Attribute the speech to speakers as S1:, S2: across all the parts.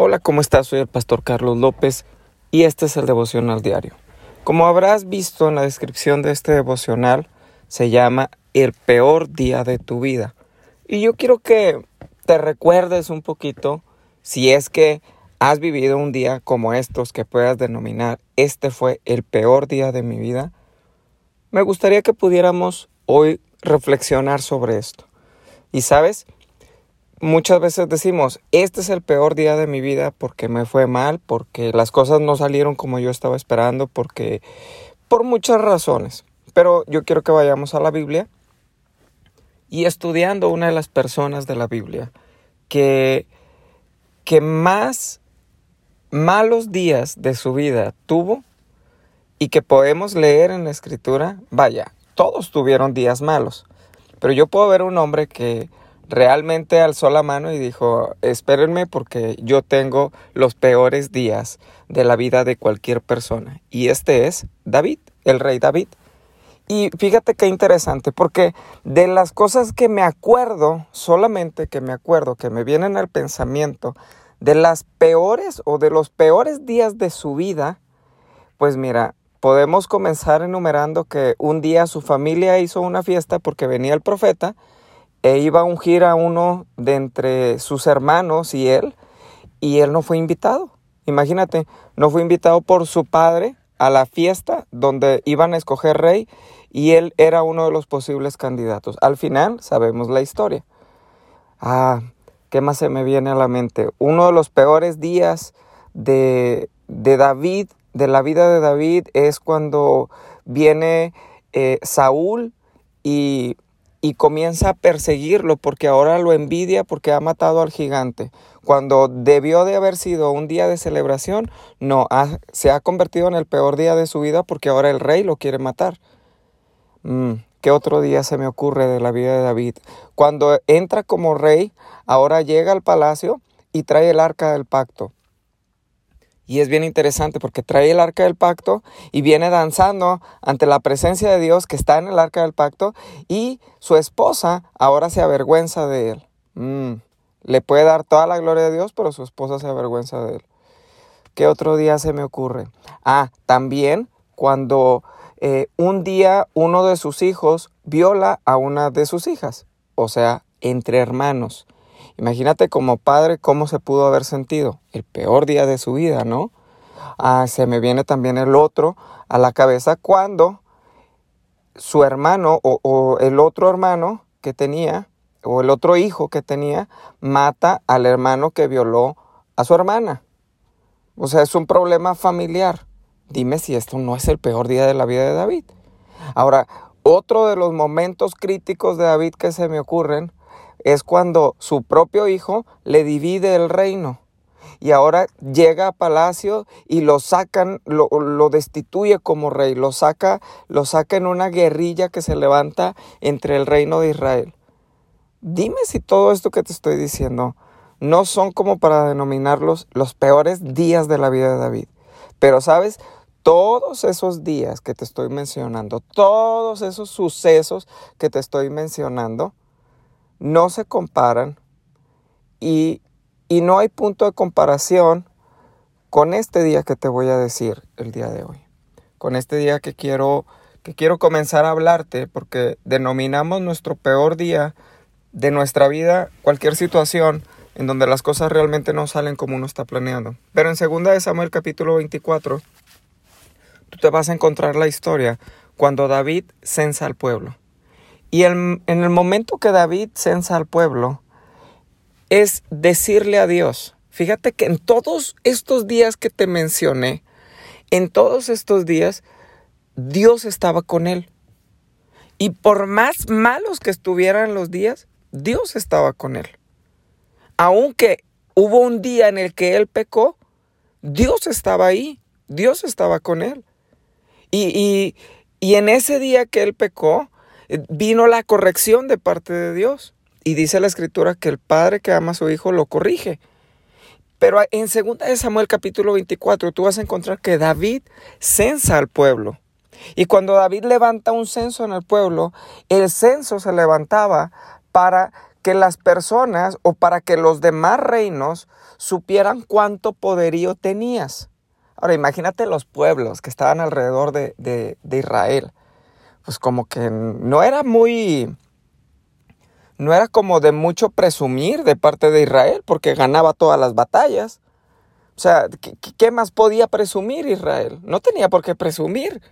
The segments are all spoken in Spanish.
S1: Hola, ¿cómo estás? Soy el pastor Carlos López y este es el devocional diario. Como habrás visto en la descripción de este devocional, se llama El peor día de tu vida. Y yo quiero que te recuerdes un poquito si es que has vivido un día como estos que puedas denominar este fue el peor día de mi vida. Me gustaría que pudiéramos hoy reflexionar sobre esto. Y sabes, muchas veces decimos, este es el peor día de mi vida porque me fue mal, porque las cosas no salieron como yo estaba esperando, porque por muchas razones. Pero yo quiero que vayamos a la Biblia y estudiando una de las personas de la Biblia que, que más malos días de su vida tuvo y que podemos leer en la escritura, vaya, todos tuvieron días malos, pero yo puedo ver un hombre que realmente alzó la mano y dijo, espérenme porque yo tengo los peores días de la vida de cualquier persona. Y este es David, el rey David. Y fíjate qué interesante, porque de las cosas que me acuerdo, solamente que me acuerdo, que me vienen al pensamiento, de las peores o de los peores días de su vida, pues mira, podemos comenzar enumerando que un día su familia hizo una fiesta porque venía el profeta, e iba a ungir a uno de entre sus hermanos y él, y él no fue invitado. Imagínate, no fue invitado por su padre a la fiesta donde iban a escoger rey y él era uno de los posibles candidatos. Al final sabemos la historia. Ah, ¿qué más se me viene a la mente? Uno de los peores días de, de David, de la vida de David, es cuando viene eh, Saúl y y comienza a perseguirlo porque ahora lo envidia porque ha matado al gigante. Cuando debió de haber sido un día de celebración, no, se ha convertido en el peor día de su vida porque ahora el rey lo quiere matar. Mm, ¿Qué otro día se me ocurre de la vida de David? Cuando entra como rey, ahora llega al palacio y trae el arca del pacto. Y es bien interesante porque trae el arca del pacto y viene danzando ante la presencia de Dios que está en el arca del pacto y su esposa ahora se avergüenza de él. Mm, le puede dar toda la gloria de Dios, pero su esposa se avergüenza de él. ¿Qué otro día se me ocurre? Ah, también cuando eh, un día uno de sus hijos viola a una de sus hijas, o sea, entre hermanos. Imagínate como padre cómo se pudo haber sentido. El peor día de su vida, ¿no? Ah, se me viene también el otro a la cabeza cuando su hermano o, o el otro hermano que tenía, o el otro hijo que tenía, mata al hermano que violó a su hermana. O sea, es un problema familiar. Dime si esto no es el peor día de la vida de David. Ahora, otro de los momentos críticos de David que se me ocurren es cuando su propio hijo le divide el reino. Y ahora llega a palacio y lo sacan, lo, destituye como rey, lo saca, lo saca en una guerrilla que se levanta entre el reino de Israel. Dime si todo esto que te estoy diciendo no son como para denominarlos los peores días de la vida de David. Pero sabes, todos esos días que te estoy mencionando, todos esos sucesos que te estoy mencionando, no se comparan y, no hay punto de comparación con este día que te voy a decir el día de hoy. Con este día que quiero, que quiero comenzar a hablarte porque denominamos nuestro peor día de nuestra vida cualquier situación en donde las cosas realmente no salen como uno está planeando. Pero en 2 de Samuel capítulo 24 tú te vas a encontrar la historia cuando David censa al pueblo. Y en el momento que David censa al pueblo, es decirle a Dios, fíjate que en todos estos días que te mencioné, en todos estos días, Dios estaba con él. Y por más malos que estuvieran los días, Dios estaba con él. Aunque hubo un día en el que él pecó, Dios estaba ahí, Dios estaba con él. Y, y, y en ese día que él pecó, vino la corrección de parte de Dios. Y dice la escritura que el padre que ama a su hijo lo corrige. Pero en 2 de Samuel capítulo 24 tú vas a encontrar que David censa al pueblo. Y cuando David levanta un censo en el pueblo, el censo se levantaba para que las personas o para que los demás reinos supieran cuánto poderío tenías. Ahora imagínate los pueblos que estaban alrededor de, de Israel. Pues como que no era muy... No era como de mucho presumir de parte de Israel porque ganaba todas las batallas. O sea, ¿qué, más podía presumir Israel? No tenía por qué presumir.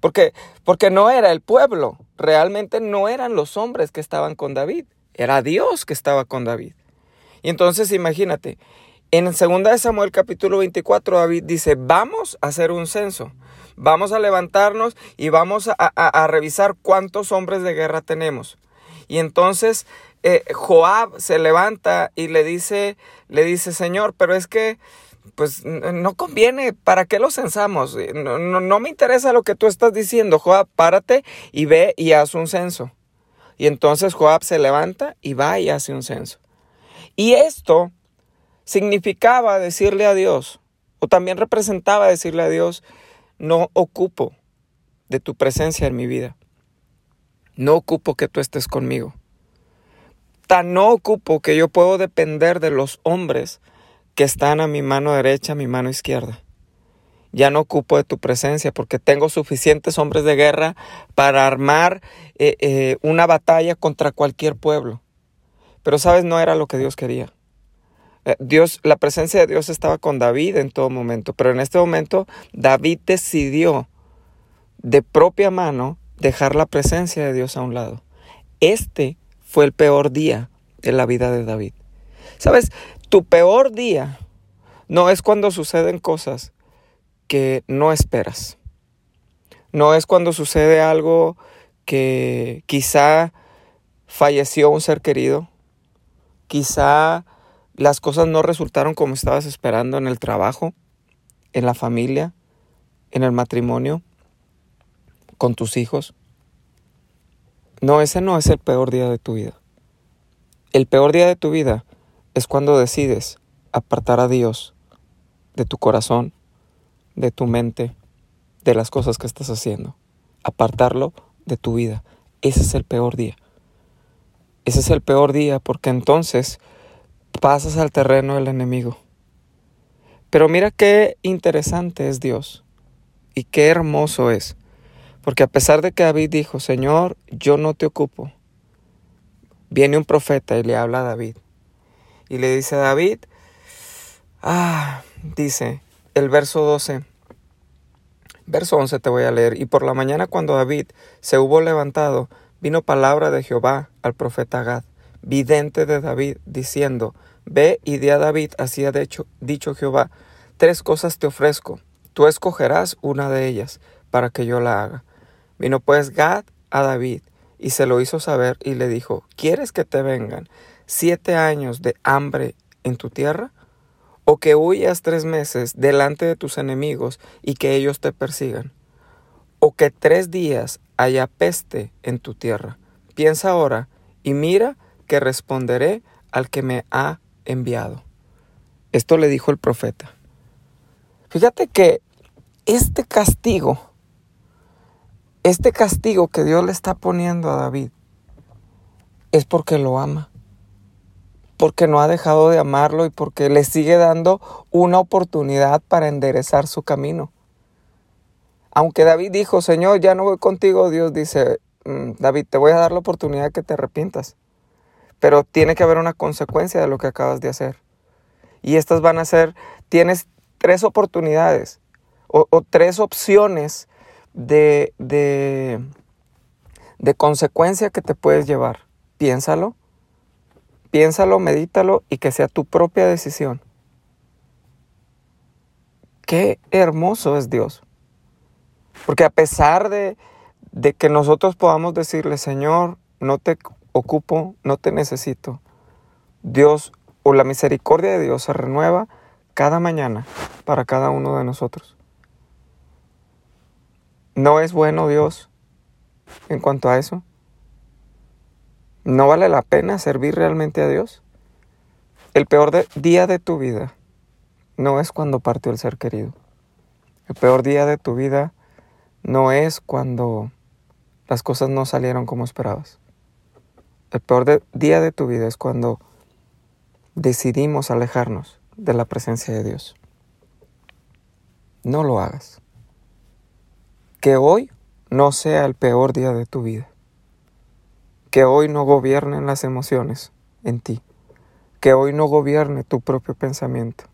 S1: Porque, porque no era el pueblo. Realmente no eran los hombres que estaban con David. Era Dios que estaba con David. Y entonces imagínate, en 2 Samuel capítulo 24 David dice, vamos a hacer un censo. Vamos a levantarnos y vamos a, revisar cuántos hombres de guerra tenemos. Y entonces eh, Joab se levanta y le dice, le dice, Señor, pero es que pues no conviene, ¿para qué lo censamos? No, no, no, me interesa lo que tú estás diciendo, Joab, párate y ve y haz un censo. Y entonces Joab se levanta y va y hace un censo. Y esto significaba decirle a Dios, o también representaba decirle a Dios, no ocupo de tu presencia en mi vida. No ocupo que tú estés conmigo. Tan no ocupo que yo puedo depender de los hombres que están a mi mano derecha, a mi mano izquierda. Ya no ocupo de tu presencia porque tengo suficientes hombres de guerra para armar eh, eh, una batalla contra cualquier pueblo. Pero sabes, no era lo que Dios quería. Eh, Dios, la presencia de Dios estaba con David en todo momento, pero en este momento David decidió de propia mano dejar la presencia de Dios a un lado. Este fue el peor día de la vida de David. Sabes, tu peor día no es cuando suceden cosas que no esperas. No es cuando sucede algo que quizá falleció un ser querido, quizá las cosas no resultaron como estabas esperando en el trabajo, en la familia, en el matrimonio, con tus hijos. No, ese no es el peor día de tu vida. El peor día de tu vida es cuando decides apartar a Dios de tu corazón, de tu mente, de las cosas que estás haciendo. Apartarlo de tu vida. Ese es el peor día. Ese es el peor día porque entonces pasas al terreno del enemigo. Pero mira qué interesante es Dios y qué hermoso es. Porque a pesar de que David dijo, Señor, yo no te ocupo, viene un profeta y le habla a David. Y le dice a David, ah, dice, el verso 12. Verso 11 te voy a leer. Y por la mañana cuando David se hubo levantado, vino palabra de Jehová al profeta Gad, vidente de David, diciendo, Ve y di a David, así ha dicho, dicho Jehová, tres cosas te ofrezco, tú escogerás una de ellas, para que yo la haga. Vino pues Gad a David, y se lo hizo saber, y le dijo, ¿quieres que te vengan siete años de hambre en tu tierra? o que huyas tres meses delante de tus enemigos y que ellos te persigan, o que tres días haya peste en tu tierra. Piensa ahora y mira que responderé al que me ha enviado. Esto le dijo el profeta. Fíjate que este castigo, este castigo que Dios le está poniendo a David, es porque lo ama porque no ha dejado de amarlo y porque le sigue dando una oportunidad para enderezar su camino. Aunque David dijo, Señor, ya no voy contigo, Dios dice, mm, David, te voy a dar la oportunidad que te arrepientas. Pero tiene que haber una consecuencia de lo que acabas de hacer. Y estas van a ser, tienes tres oportunidades o, tres opciones de, de, de consecuencia que te puedes llevar. Piénsalo Piénsalo, medítalo y que sea tu propia decisión. Qué hermoso es Dios. Porque a pesar de, de que nosotros podamos decirle, Señor, no te ocupo, no te necesito, Dios o la misericordia de Dios se renueva cada mañana para cada uno de nosotros. ¿No es bueno Dios en cuanto a eso? ¿No vale la pena servir realmente a Dios? El peor día de tu vida no es cuando partió el ser querido. El peor día de tu vida no es cuando las cosas no salieron como esperabas. El peor día de tu vida es cuando decidimos alejarnos de la presencia de Dios. No lo hagas. Que hoy no sea el peor día de tu vida. Que hoy no gobiernen las emociones en ti. Que hoy no gobierne tu propio pensamiento.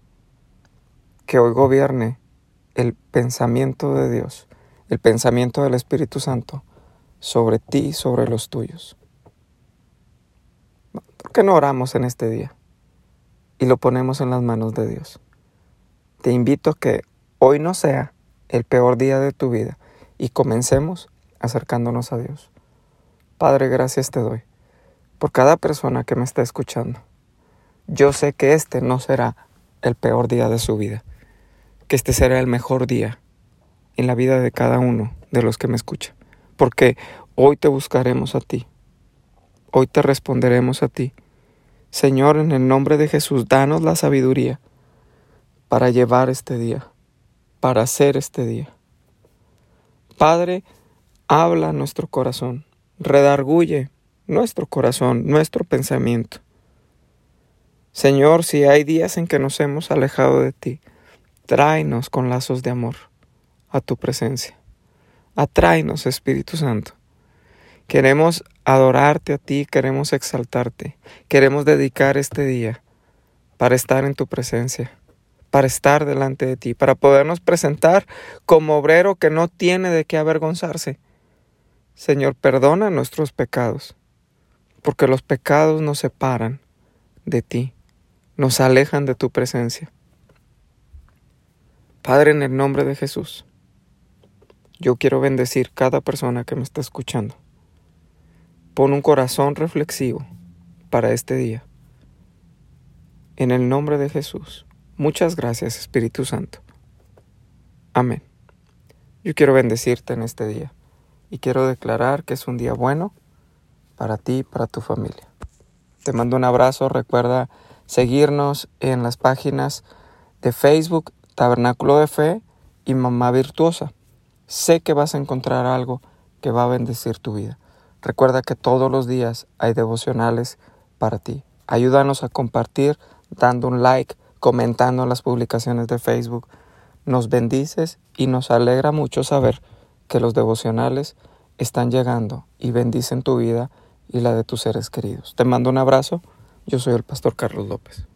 S1: Que hoy gobierne el pensamiento de Dios, el pensamiento del Espíritu Santo sobre ti y sobre los tuyos. ¿Por qué no oramos en este día y lo ponemos en las manos de Dios? Te invito a que hoy no sea el peor día de tu vida y comencemos acercándonos a Dios. Padre, gracias te doy por cada persona que me está escuchando. Yo sé que este no será el peor día de su vida, que este será el mejor día en la vida de cada uno de los que me escuchan, porque hoy te buscaremos a ti, hoy te responderemos a ti. Señor, en el nombre de Jesús, danos la sabiduría para llevar este día, para hacer este día. Padre, habla nuestro corazón, redarguye nuestro corazón, nuestro pensamiento. Señor, si hay días en que nos hemos alejado de ti, tráenos con lazos de amor a tu presencia. Atráenos, Espíritu Santo. Queremos adorarte a ti, queremos exaltarte, queremos dedicar este día para estar en tu presencia, para estar delante de ti, para podernos presentar como obrero que no tiene de qué avergonzarse. Señor, perdona nuestros pecados, porque los pecados nos separan de ti nos alejan de tu presencia. Padre, en el nombre de Jesús, yo quiero bendecir cada persona que me está escuchando. Pon un corazón reflexivo para este día. En el nombre de Jesús, muchas gracias Espíritu Santo. Amén. Yo quiero bendecirte en este día y quiero declarar que es un día bueno para ti y para tu familia. Te mando un abrazo, recuerda seguirnos en las páginas de Facebook Tabernáculo de Fe y Mamá Virtuosa. Sé que vas a encontrar algo que va a bendecir tu vida. Recuerda que todos los días hay devocionales para ti. Ayúdanos a compartir dando un like, comentando las publicaciones de Facebook. Nos bendices y nos alegra mucho saber que los devocionales están llegando y bendicen tu vida y la de tus seres queridos. Te mando un abrazo yo soy el pastor Carlos López.